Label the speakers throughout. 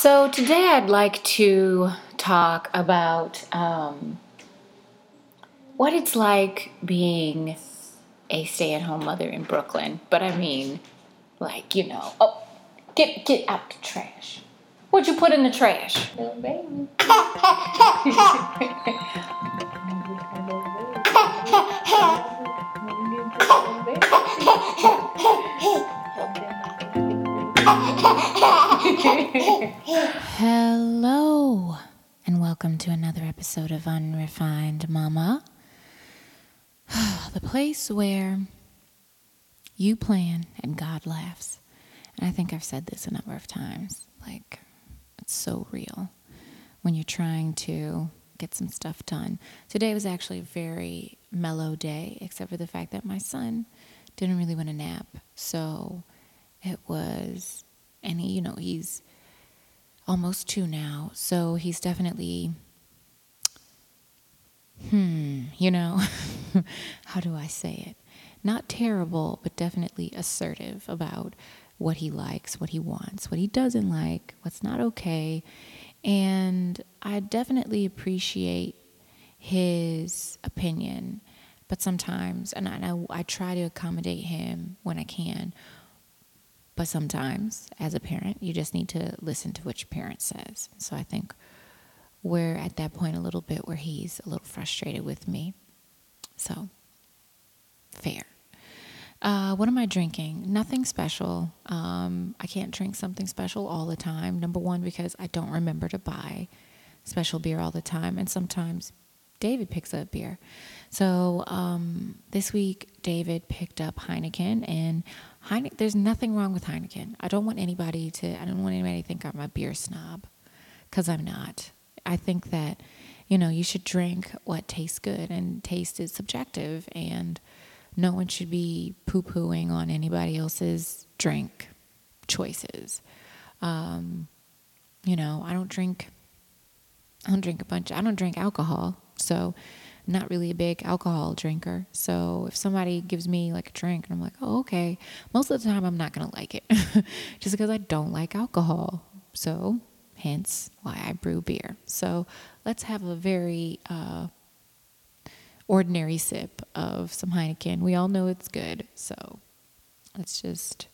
Speaker 1: So today I'd like to talk about um, what it's like being a stay-at-home mother in Brooklyn. But I mean, like you know, oh, get get out the trash. What'd you put in the trash? Little baby. Hello, and welcome to another episode of Unrefined Mama. the place where you plan and God laughs. And I think I've said this a number of times. Like, it's so real when you're trying to get some stuff done. Today was actually a very mellow day, except for the fact that my son didn't really want a nap. So it was, and he, you know, he's almost two now. So he's definitely, hmm, you know, how do I say it? Not terrible, but definitely assertive about what he likes, what he wants, what he doesn't like, what's not okay. And I definitely appreciate his opinion, but sometimes, and I, I try to accommodate him when I can, but sometimes, as a parent, you just need to listen to what your parent says. So I think we're at that point a little bit where he's a little frustrated with me. So, fair. Uh, what am I drinking? Nothing special. Um, I can't drink something special all the time. Number one, because I don't remember to buy special beer all the time. And sometimes David picks up beer. So um, this week, David picked up Heineken, and Heineken, there's nothing wrong with Heineken. I don't want anybody to, I don't want anybody to think I'm a beer snob, because I'm not. I think that, you know, you should drink what tastes good, and taste is subjective, and no one should be poo pooing on anybody else's drink choices. Um, you know, I don't drink, I don't drink a bunch, I don't drink alcohol, so not really a big alcohol drinker. So if somebody gives me like a drink and I'm like, oh, okay, most of the time I'm not going to like it just because I don't like alcohol. So hence why I brew beer. So let's have a very uh, ordinary sip of some Heineken. We all know it's good. So let's just,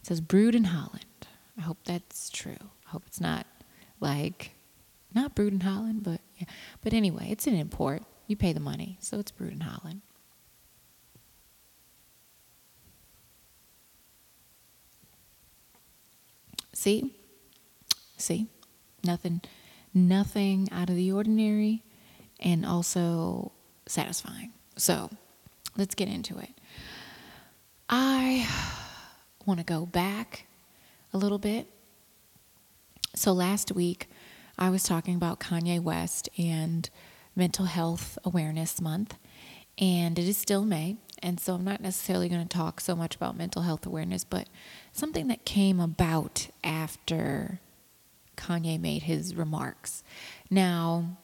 Speaker 1: it says brewed in Holland. I hope that's true. I hope it's not like, not brewed in Holland, but yeah. But anyway, it's an import. You pay the money, so it's brewed in Holland. See? See? Nothing nothing out of the ordinary and also satisfying. So, let's get into it. I want to go back a little bit. So, last week I was talking about Kanye West and Mental Health Awareness Month, and it is still May. And so I'm not necessarily going to talk so much about mental health awareness, but something that came about after Kanye made his remarks. Now,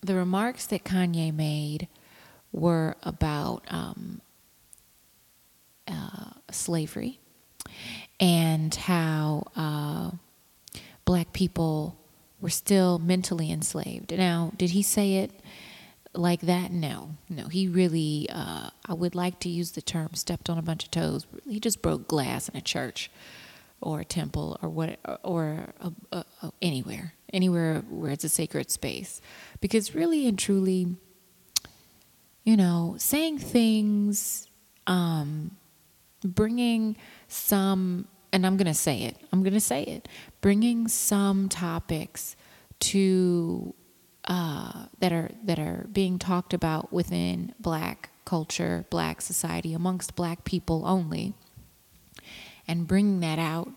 Speaker 1: the remarks that Kanye made were about um, uh, slavery and how uh, black people were still mentally enslaved. Now, did he say it like that? No, no. He really, uh, I would like to use the term stepped on a bunch of toes. He just broke glass in a church or a temple or what, or a, a, a, anywhere, anywhere where it's a sacred space. Because really and truly, you know, saying things, um, bringing some and I'm going to say it. I'm going to say it. Bringing some topics to uh, that are that are being talked about within Black culture, Black society, amongst Black people only, and bringing that out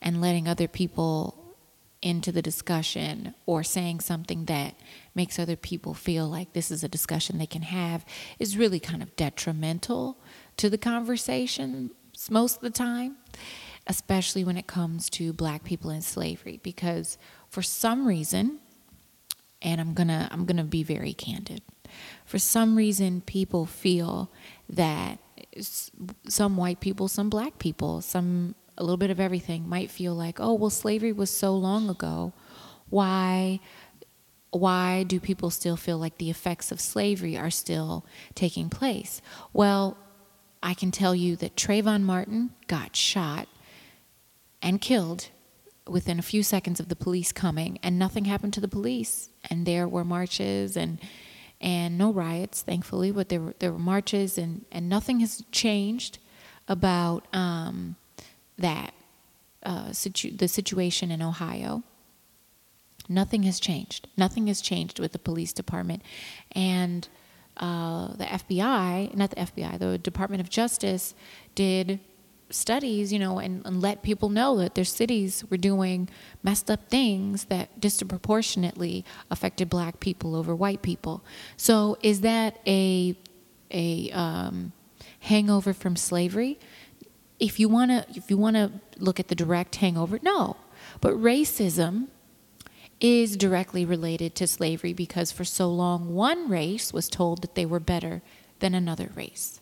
Speaker 1: and letting other people into the discussion or saying something that makes other people feel like this is a discussion they can have is really kind of detrimental to the conversation most of the time especially when it comes to black people in slavery because for some reason and I'm going to I'm going to be very candid for some reason people feel that some white people some black people some a little bit of everything might feel like, oh, well, slavery was so long ago. Why? Why do people still feel like the effects of slavery are still taking place? Well, I can tell you that Trayvon Martin got shot and killed within a few seconds of the police coming, and nothing happened to the police. And there were marches and and no riots, thankfully, but there were there were marches, and and nothing has changed about um, that uh, situ- the situation in Ohio. Nothing has changed. Nothing has changed with the police department, and uh, the FBI, not the FBI, the Department of Justice, did studies, you know, and, and, let people know that their cities were doing messed up things that disproportionately affected black people over white people. So is that a a um, hangover from slavery? If you wanna if you wanna look at the direct hangover, no. But racism is directly related to slavery because for so long one race was told that they were better than another race.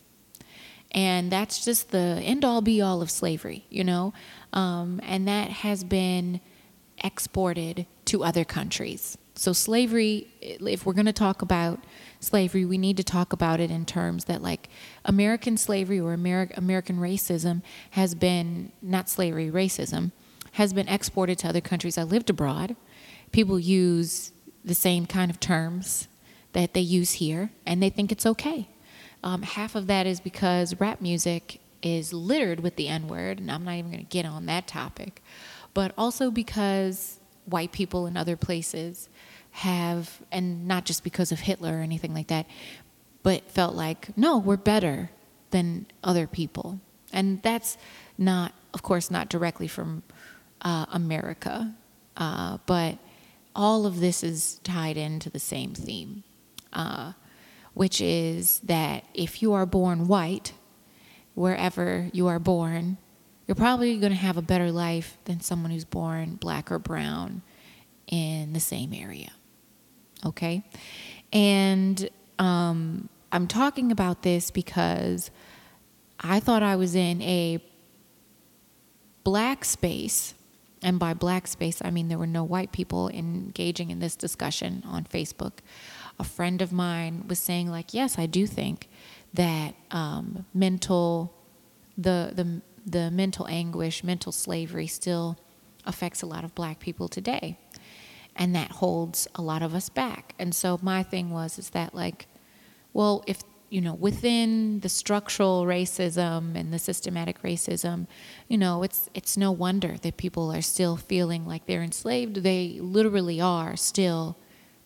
Speaker 1: And that's just the end all be all of slavery, you know? Um, and that has been exported to other countries. So, slavery, if we're going to talk about slavery, we need to talk about it in terms that, like, American slavery or Ameri- American racism has been, not slavery, racism, has been exported to other countries. I lived abroad people use the same kind of terms that they use here, and they think it's okay. Um, half of that is because rap music is littered with the N word, and I'm not even going to get on that topic, but also because white people in other places have, and not just because of Hitler or anything like that, but felt like, no, we're better than other people. And that's not, of course, not directly from uh, America, uh, but all of this is tied into the same theme, uh, which is that if you are born white, wherever you are born, you're probably going to have a better life than someone who's born black or brown in the same area. Okay? And um, I'm talking about this because I thought I was in a black space and by black space, I mean there were no white people engaging in this discussion on Facebook. A friend of mine was saying, like, yes, I do think that um, mental, the, the, the mental anguish, mental slavery still affects a lot of black people today. And that holds a lot of us back. And so my thing was, is that like, well, if you know, within the structural racism and the systematic racism, you know, it's it's no wonder that people are still feeling like they're enslaved. They literally are still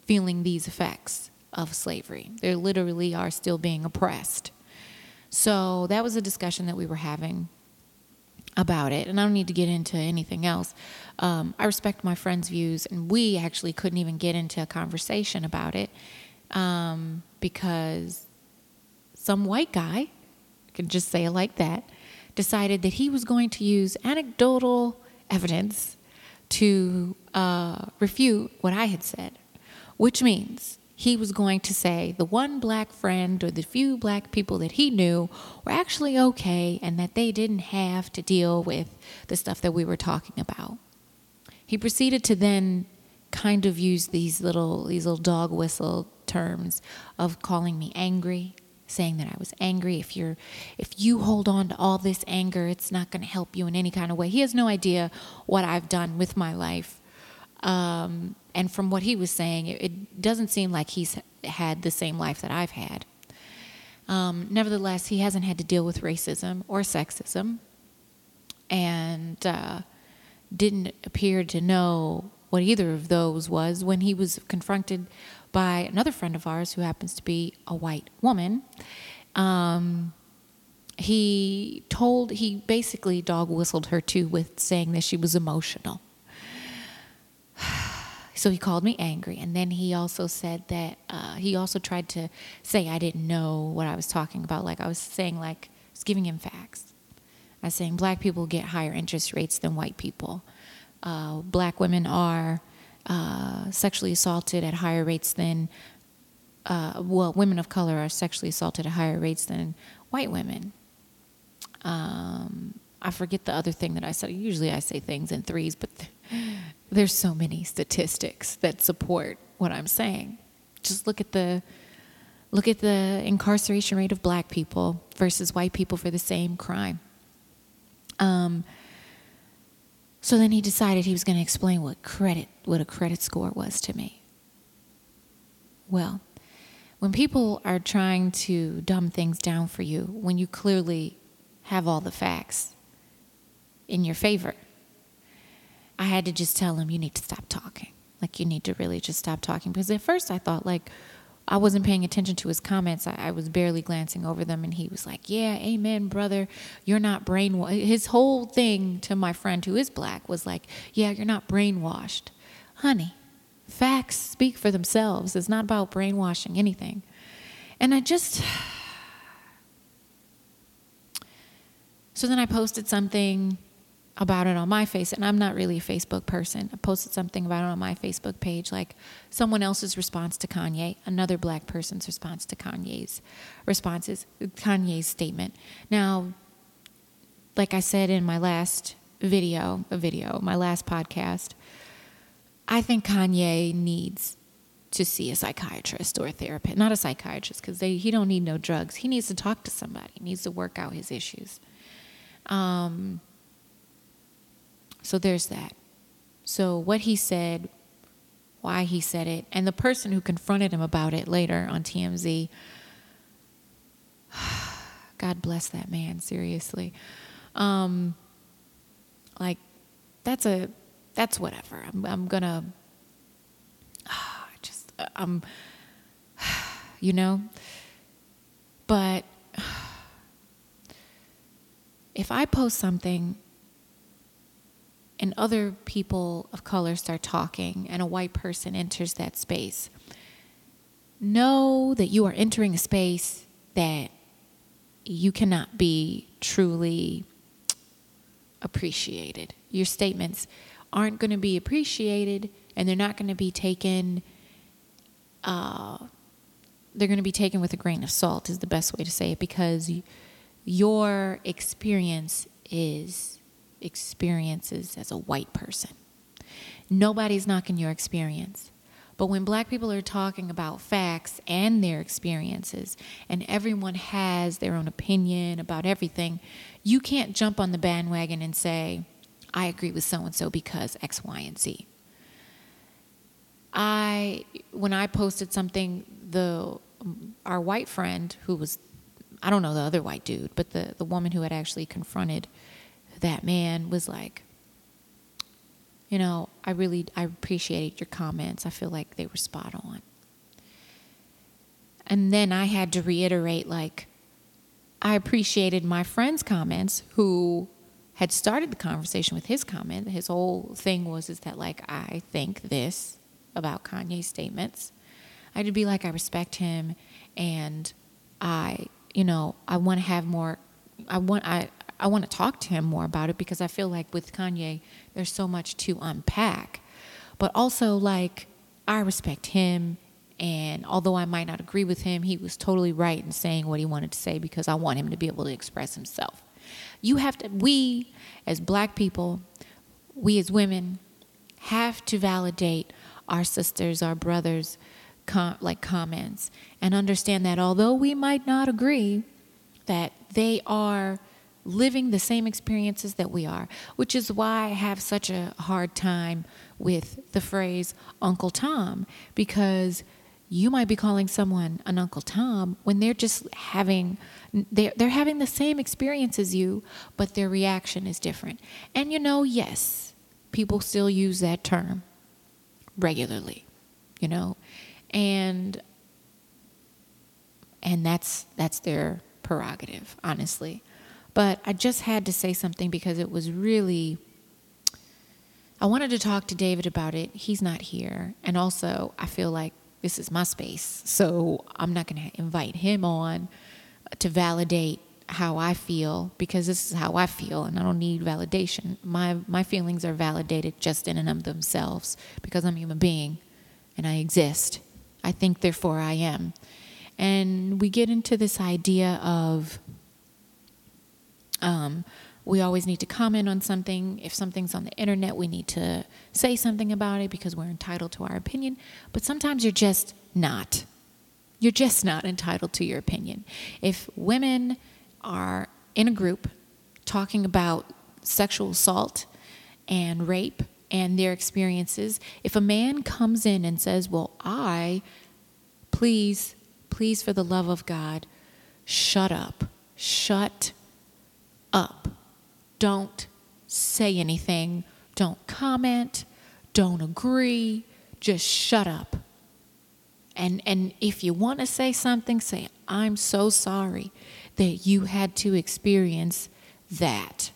Speaker 1: feeling these effects of slavery. They literally are still being oppressed. So that was a discussion that we were having about it, and I don't need to get into anything else. Um, I respect my friend's views, and we actually couldn't even get into a conversation about it um, because some white guy, I can just say it like that, decided that he was going to use anecdotal evidence to uh, refute what I had said, which means he was going to say the one black friend or the few black people that he knew were actually okay and that they didn't have to deal with the stuff that we were talking about. He proceeded to then kind of use these little these little dog whistle terms of calling me angry, saying that I was angry. If you're if you hold on to all this anger, it's not going to help you in any kind of way. He has no idea what I've done with my life. Um, and from what he was saying, it, it, doesn't seem like he's had the same life that I've had. Um, nevertheless, he hasn't had to deal with racism or sexism and uh, didn't appear to know what either of those was when he was confronted by another friend of ours who happens to be a white woman. Um, he told, he basically dog whistled her too with saying that she was emotional. So he called me angry. And then he also said that uh, he also tried to say I didn't know what I was talking about. Like I was saying, like, I was giving him facts. I was saying black people get higher interest rates than white people. Uh, black women are uh, sexually assaulted at higher rates than, uh, well, women of color are sexually assaulted at higher rates than white women. Um, I forget the other thing that I said. Usually I say things in threes, but there's so many statistics that support what I'm saying. Just look at the look at the incarceration rate of black people versus white people for the same crime. Um, so then he decided he was going to explain what credit, what a credit score was to me. Well, when people are trying to dumb things down for you, when you clearly have all the facts in your favor, I had to just tell him, you need to stop talking. Like, you need to really just stop talking. Because at first I thought, like, I wasn't paying attention to his comments. I, I, was barely glancing over them, and he was like, "Yeah, amen, brother. You're not brainwashed." His whole thing to my friend who is black was like, "Yeah, you're not brainwashed, honey. Facts speak for themselves. It's not about brainwashing anything." And I just. So then I posted something about it on my face and I'm not really a Facebook person. I posted something about it on my Facebook page like someone else's response to Kanye, another black person's response to Kanye's responses Kanye's statement. Now like I said in my last video, a video, my last podcast, I think Kanye needs to see a psychiatrist or a therapist, not a psychiatrist because he don't need no drugs. He needs to talk to somebody. He needs to work out his issues. Um, so there's that. So what he said, why he said it, and the person who confronted him about it later on TMZ. God bless that man, seriously. Um, like that's a that's whatever. I'm I'm gonna uh, just I'm you know. But if I post something and other people of color start talking and a white person enters that space, know that you are entering a space that you cannot be truly appreciated. Your statements aren't going to be appreciated and they're not going to be taken uh, they're going to be taken with a grain of salt is the best way to say it because your experience is experiences as a white person. Nobody's knocking your experience. But when black people are talking about facts and their experiences, and everyone has their own opinion about everything, you can't jump on the bandwagon and say, I agree with so and so because X, Y, and Z. I, when I posted something, the our white friend who was, I don't know the other white dude, but the, the woman who had actually confronted that man was like, you know, I really I appreciated your comments. I feel like they were spot on. And then I had to reiterate like I appreciated my friend's comments who had started the conversation with his comment. His whole thing was is that like I think this about Kanye's statements. I had to be like I respect him and I, you know, I want to have more I want I I want to talk to him more about it because I feel like with Kanye, there's so much to unpack. But also, like, I respect him. And although I might not agree with him, he was totally right in saying what he wanted to say because I want him to be able to express himself. You have to, we as black people, we as women, have to validate our sisters, our brothers, com- like comments, and understand that although we might not agree, that they are living the same experiences that we are, which is why I have such a hard time with the phrase Uncle Tom, because you might be calling someone an Uncle Tom when they're just having they're, they're having the same experience as you, but their reaction is different. And you know, yes, people still use that term regularly, you know, and and that's that's their prerogative, honestly. But I just had to say something because it was really. I wanted to talk to David about it. He's not here. And also, I feel like this is my space. So I'm not going to invite him on to validate how I feel because this is how I feel and I don't need validation. My my feelings are validated just in and of themselves because I'm a human being and I exist. I think therefore I am. And we get into this idea of um, we always need to comment on something. If something's on the internet, we need to say something about it because we're entitled to our opinion. But sometimes you're just not. You're just not entitled to your opinion. If women are in a group talking about sexual assault and rape and their experiences, if a man comes in and says, Well, I, please, please, for the love of God, shut up, shut up don't say anything, don't comment, don't agree, just shut up. And and if you want to say something, say I'm so sorry that you had to experience that.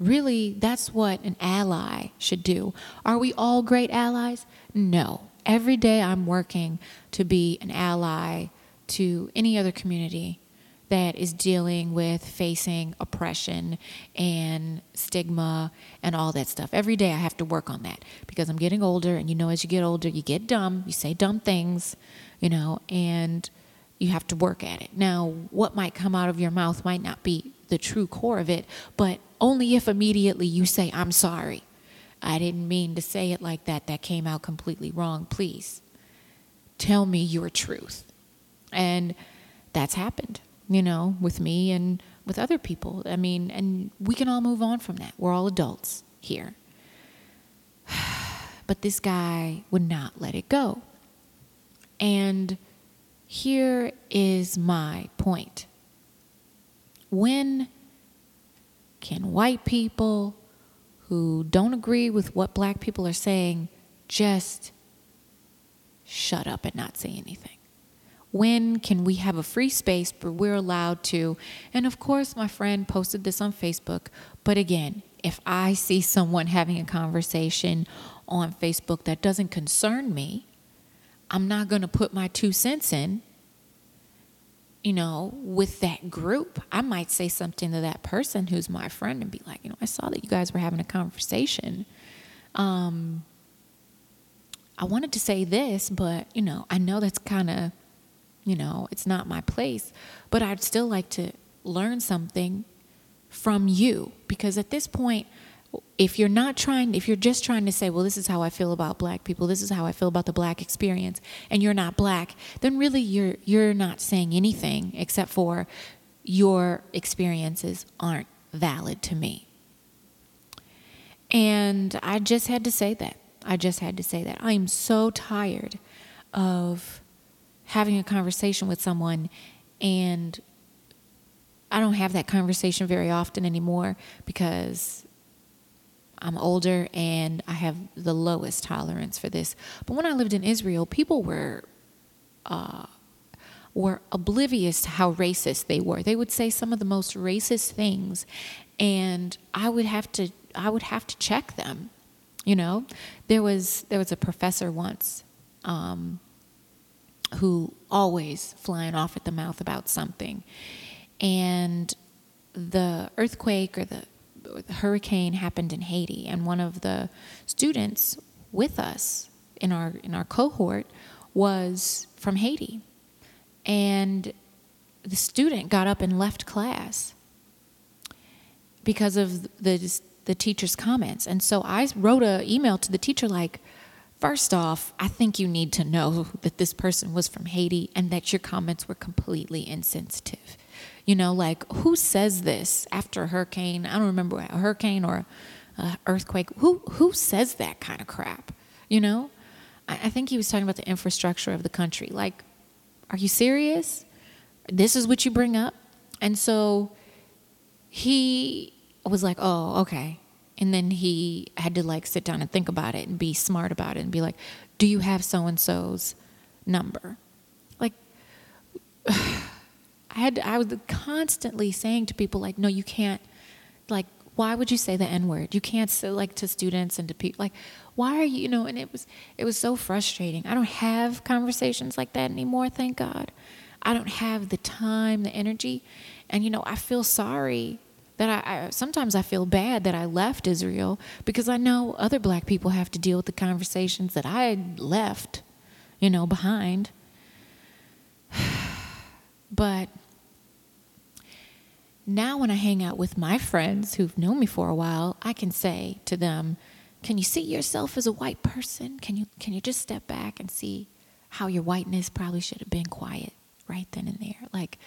Speaker 1: Really, that's what an ally should do. Are we all great allies? No. Every day I'm working to be an ally to any other community that is dealing with facing oppression and stigma and all that stuff. Every day I have to work on that because I'm getting older, and you know, as you get older, you get dumb, you say dumb things, you know, and you have to work at it. Now, what might come out of your mouth might not be the true core of it, but only if immediately you say, I'm sorry. I didn't mean to say it like that. That came out completely wrong. Please tell me your truth. And that's happened you know, with me and with other people. I mean, and we can all move on from that. We're all adults here. But this guy would not let it go. And here is my point. When can white people who don't agree with what black people are saying just shut up and not say anything? When can we have a free space where we're allowed to? And of course, my friend posted this on Facebook. But again, if I see someone having a conversation on Facebook that doesn't concern me, I'm not going to put my two cents in, you know, with that group. I might say something to that person who's my friend and be like, you know, I saw that you guys were having a conversation. Um, I wanted to say this, but, you know, I know that's kind of you know, it's not my place, but I'd still like to learn something from you because at this point, if you're not trying, if you're just trying to say, well, this is how I feel about black people, this is how I feel about the black experience, and you're not black, then really you're you're not saying anything except for your experiences aren't valid to me. And I just had to say that. I just had to say that. I am so tired of having a conversation with someone and I don't have that conversation very often anymore because I'm older and I have the lowest tolerance for this. But when I lived in Israel, people were uh, were oblivious to how racist they were. They would say some of the most racist things, and I would have to I would have to check them. You know, there was there was a professor once. Um, who always flying off at the mouth about something. And the earthquake or the, the hurricane happened in Haiti, and one of the students with us in our in our cohort was from Haiti. And the student got up and left class because of the the teacher's comments. And so I wrote an email to the teacher like, First off, I think you need to know that this person was from Haiti and that your comments were completely insensitive. You know, like who says this after a hurricane? I don't remember a hurricane or an earthquake. Who who says that kind of crap? You know, I, I think he was talking about the infrastructure of the country. Like, are you serious? This is what you bring up, and so he was like, "Oh, okay." And then he had to like sit down and think about it and be smart about it and be like, do you have so and so's number? Like, I had I was constantly saying to people like, no, you can't. Like, why would you say the N word? You can't say like to students and to people like, why are you? You know, and it was it was so frustrating. I don't have conversations like that anymore. Thank God. I don't have the time, the energy, and you know, I feel sorry that I, I, sometimes I feel bad that I left Israel because I know other black people have to deal with the conversations that I left, you know, behind. but now when I hang out with my friends who've known me for a while, I can say to them, "Can you see yourself as a white person? Can you can you just step back and see how your whiteness probably should have been quiet right then and there? Like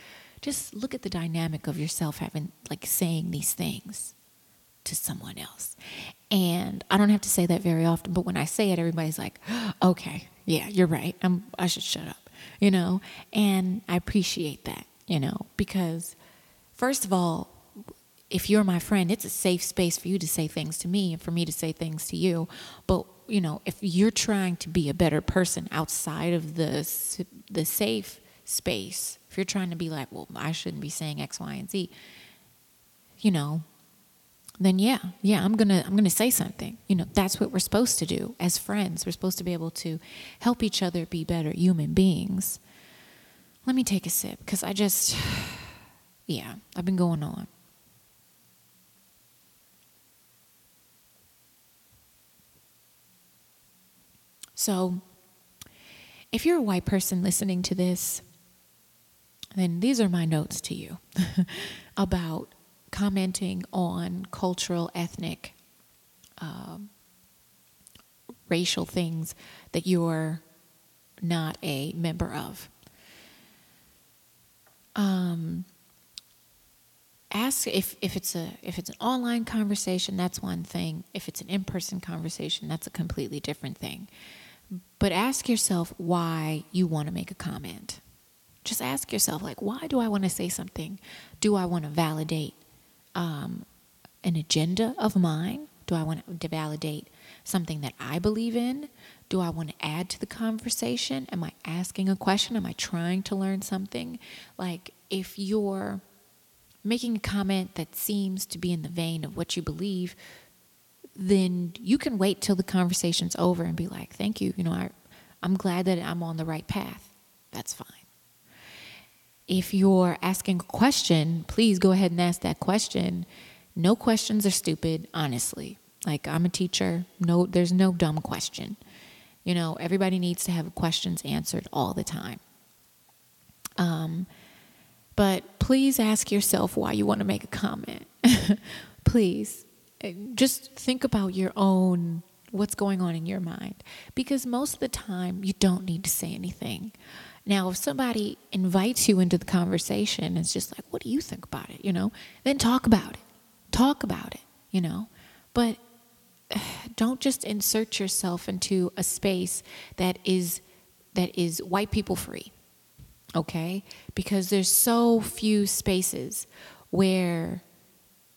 Speaker 1: just look at the dynamic of yourself having like saying these things to someone else. And I don't have to say that very often, but when I say it everybody's like, "Okay, yeah, you're right. I'm I should shut up." You know? And I appreciate that, you know, because First of all, if you're my friend, it's a safe space for you to say things to me and for me to say things to you. But you know, if you're trying to be a better person outside of the the safe space, if you're trying to be like, well, I shouldn't be saying X, Y, and Z, you know, then yeah, yeah, I'm gonna I'm gonna say something. You know, that's what we're supposed to do as friends. We're supposed to be able to help each other be better human beings. Let me take a sip because I just yeah, I've been going on. So, if you're a white person listening to this, then these are my notes to you about commenting on cultural, ethnic, um, racial things that you're not a member of. Um, ask if, if it's a if it's an online conversation that's one thing. If it's an in-person conversation that's a completely different thing. But ask yourself why you want to make a comment just ask yourself like why do i want to say something do i want to validate um, an agenda of mine do i want to validate something that i believe in do i want to add to the conversation am i asking a question am i trying to learn something like if you're making a comment that seems to be in the vein of what you believe, then you can wait till the conversation's over and be like, thank you. You know, I, I'm glad that I'm on the right path. That's fine. If you're asking a question, please go ahead and ask that question. No questions are stupid, honestly. Like I'm a teacher, no there's no dumb question. You know, everybody needs to have questions answered all the time. Um, but please ask yourself why you want to make a comment. please. Just think about your own, what's going on in your mind. Because most of the time, you don't need to say anything. Now, if somebody invites you into the conversation, it's just like, what do you think about it? You know, then talk about it. Talk about it, you know. But don't just insert yourself into a space that is that is white people free okay? Because there's so few spaces where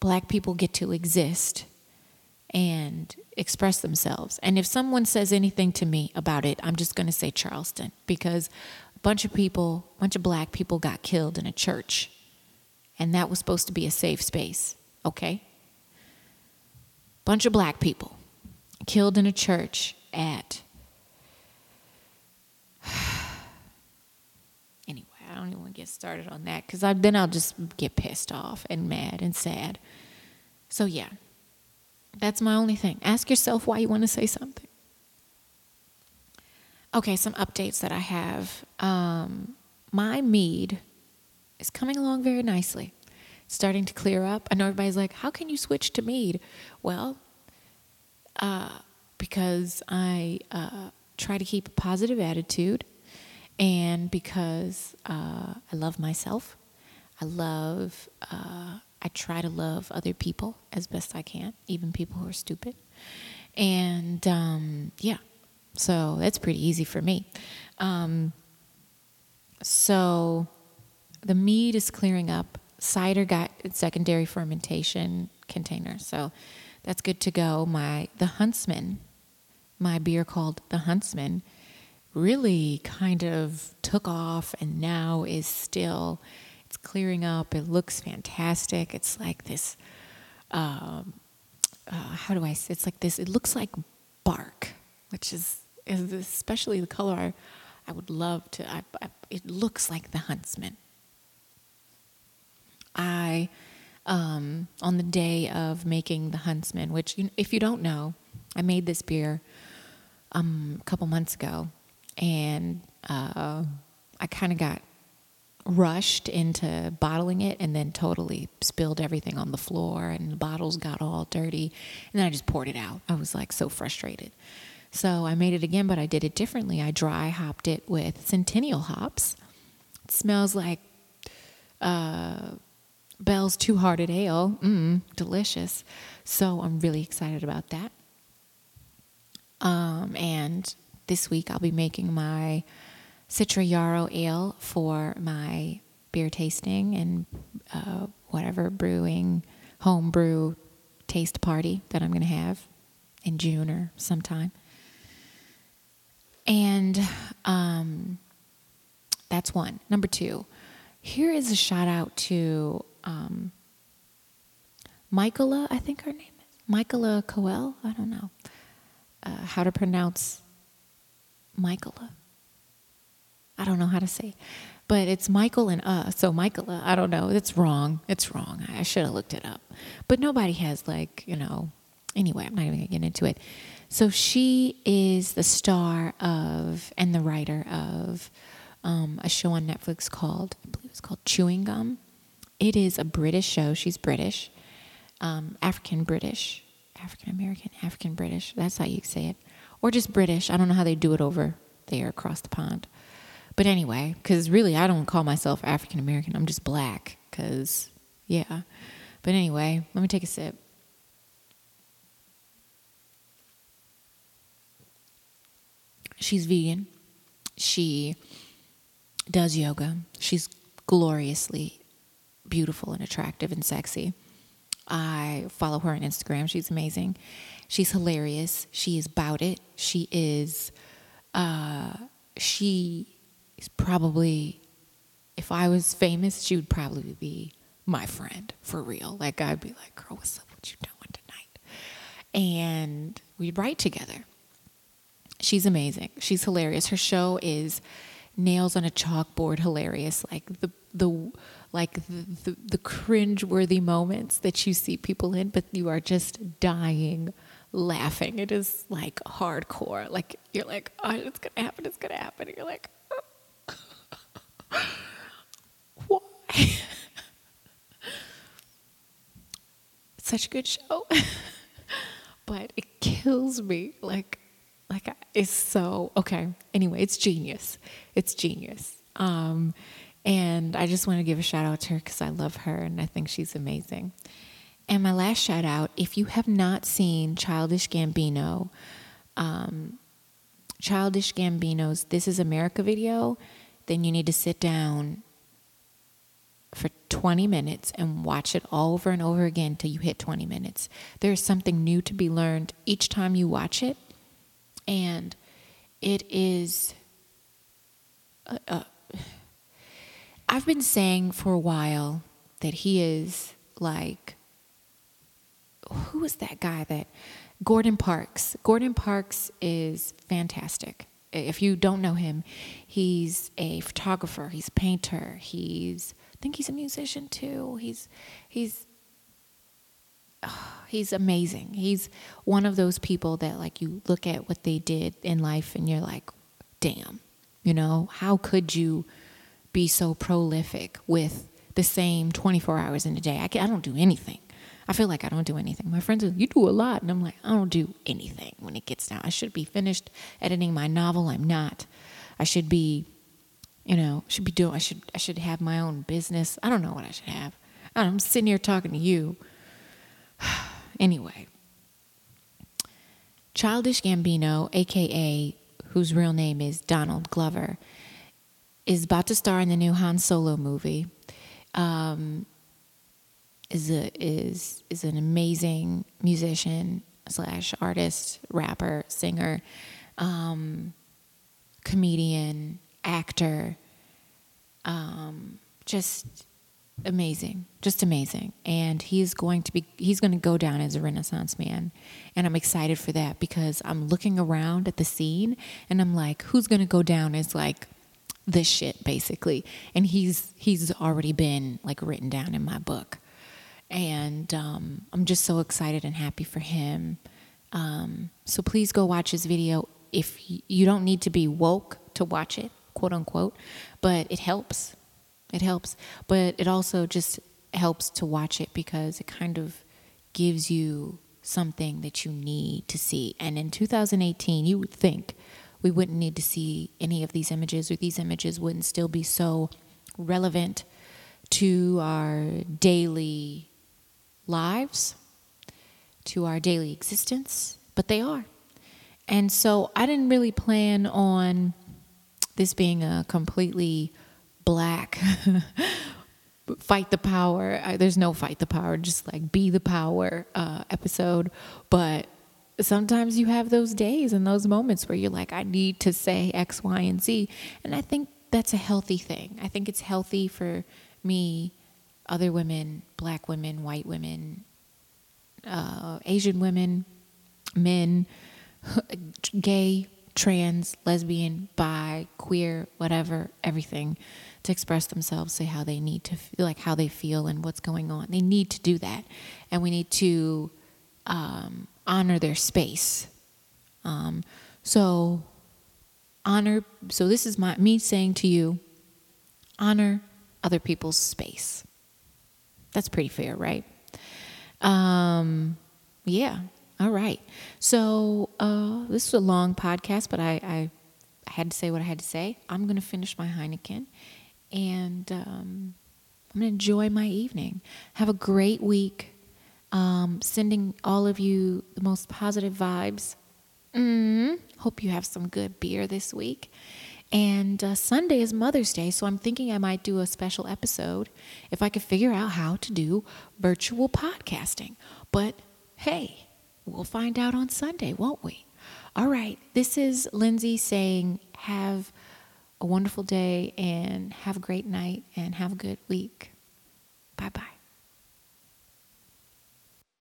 Speaker 1: black people get to exist and express themselves. And if someone says anything to me about it, I'm just going to say Charleston because a bunch of people, a bunch of black people got killed in a church. And that was supposed to be a safe space, okay? Bunch of black people killed in a church at anyway, I don't even want to get started on that because then I'll just get pissed off and mad and sad. So, yeah, that's my only thing. Ask yourself why you want to say something. Okay, some updates that I have. Um, my mead is coming along very nicely. It's starting to clear up. I know everybody's like, how can you switch to mead? Well, uh, because I uh, try to keep a positive attitude and because uh, I love myself, I love, uh, I try to love other people as best I can, even people who are stupid. And um, yeah, so that's pretty easy for me. Um, so the mead is clearing up. Cider got secondary fermentation container, so that's good to go. My the Huntsman, my beer called the Huntsman really kind of took off and now is still it's clearing up it looks fantastic it's like this um, uh, how do i say it's like this it looks like bark which is, is especially the color i, I would love to I, I, it looks like the huntsman i um, on the day of making the huntsman which if you don't know i made this beer um, a couple months ago and uh, I kind of got rushed into bottling it and then totally spilled everything on the floor and the bottles got all dirty and then I just poured it out. I was like so frustrated. So I made it again, but I did it differently. I dry hopped it with Centennial hops. It smells like uh, Bell's Two Hearted Ale. Mmm, delicious. So I'm really excited about that. Um, and this week I'll be making my Citra Yarrow Ale for my beer tasting and uh, whatever brewing, home brew taste party that I'm going to have in June or sometime. And um, that's one. Number two, here is a shout out to um, Michaela, I think her name is Michaela Coel. I don't know uh, how to pronounce Michaela. I don't know how to say, but it's Michael and uh. So Michaela, I don't know. It's wrong. It's wrong. I should have looked it up. But nobody has like you know. Anyway, I'm not even gonna get into it. So she is the star of and the writer of um, a show on Netflix called I believe it's called Chewing Gum. It is a British show. She's British, um, African British, African American, African British. That's how you say it, or just British. I don't know how they do it over there across the pond. But anyway, because really, I don't call myself African American. I'm just black. Because yeah. But anyway, let me take a sip. She's vegan. She does yoga. She's gloriously beautiful and attractive and sexy. I follow her on Instagram. She's amazing. She's hilarious. She is about it. She is, uh, she is probably, if I was famous, she would probably be my friend for real. Like, I'd be like, girl, what's up? What you doing tonight? And we'd write together. She's amazing. She's hilarious. Her show is nails on a chalkboard hilarious. Like the the like the, the, the cringe-worthy moments that you see people in, but you are just dying laughing. It is like hardcore. Like you're like, oh, it's gonna happen. It's gonna happen. And you're like, uh, why? Such a good show, but it kills me. Like like it's so okay. Anyway it's genius. It's genius. Um, and i just want to give a shout out to her because i love her and i think she's amazing. And my last shout out if you have not seen childish gambino um, childish gambino's this is america video then you need to sit down for 20 minutes and watch it all over and over again till you hit 20 minutes. There's something new to be learned each time you watch it and it is. Uh, uh, I've been saying for a while that he is like. Who is that guy that. Gordon Parks. Gordon Parks is fantastic. If you don't know him, he's a photographer, he's a painter, he's I think he's a musician too. He's he's he's amazing. He's one of those people that like you look at what they did in life and you're like, damn, you know, how could you be so prolific with the same 24 hours in a day? I, can, I don't do anything. I feel like I don't do anything. My friends are, you do a lot. And I'm like, I don't do anything when it gets down. I should be finished editing my novel. I'm not. I should be, you know, should be doing, I should, I should have my own business. I don't know what I should have. I'm sitting here talking to you anyway, Childish Gambino, aka whose real name is Donald Glover, is about to star in the new Han Solo movie. Um, is a is is an amazing musician slash artist, rapper, singer, um, comedian, actor. Um, just amazing, just amazing. And he's going to be he's going to go down as a renaissance man. And I'm excited for that because I'm looking around at the scene and I'm like, who's going to go down as like this shit basically. And he's he's already been like written down in my book. And um, I'm just so excited and happy for him. Um, so please go watch his video. If you don't need to be woke to watch it, quote unquote, but it helps It helps, but it also just helps to watch it because it kind of gives you something that you need to see. And in 2018, you would think we wouldn't need to see any of these images, or these images wouldn't still be so relevant to our daily lives, to our daily existence, but they are. And so I didn't really plan on this being a completely black fight the power. There's no fight the power, just like be the power uh, episode. But sometimes you have those days and those moments where you're like, I need to say X, Y, and Z. And I think that's a healthy thing. I think it's healthy for me, other women, black women, white women, uh, Asian women, men, gay, trans, lesbian, bi, queer, whatever, everything to express themselves, say how they need to feel, like how they feel and what's going on. They need to do that, and we need to um, honor their space. Um, so honor. So this is my me saying to you, honor other people's space. That's pretty fair, right? Um, yeah. All right. So uh, this is a long podcast, but I, I, I had to say what I had to say. I'm going to finish my Heineken and um, I'm going to enjoy my evening. Have a great week. Um, sending all of you the most positive vibes. Mm, hope you have some good beer this week. And uh, Sunday is Mother's Day, so I'm thinking I might do a special episode if I could figure out how to do virtual podcasting. But hey, we'll find out on Sunday, won't we? All right, this is Lindsay saying, have a wonderful day and have a great night and have a good week. Bye bye.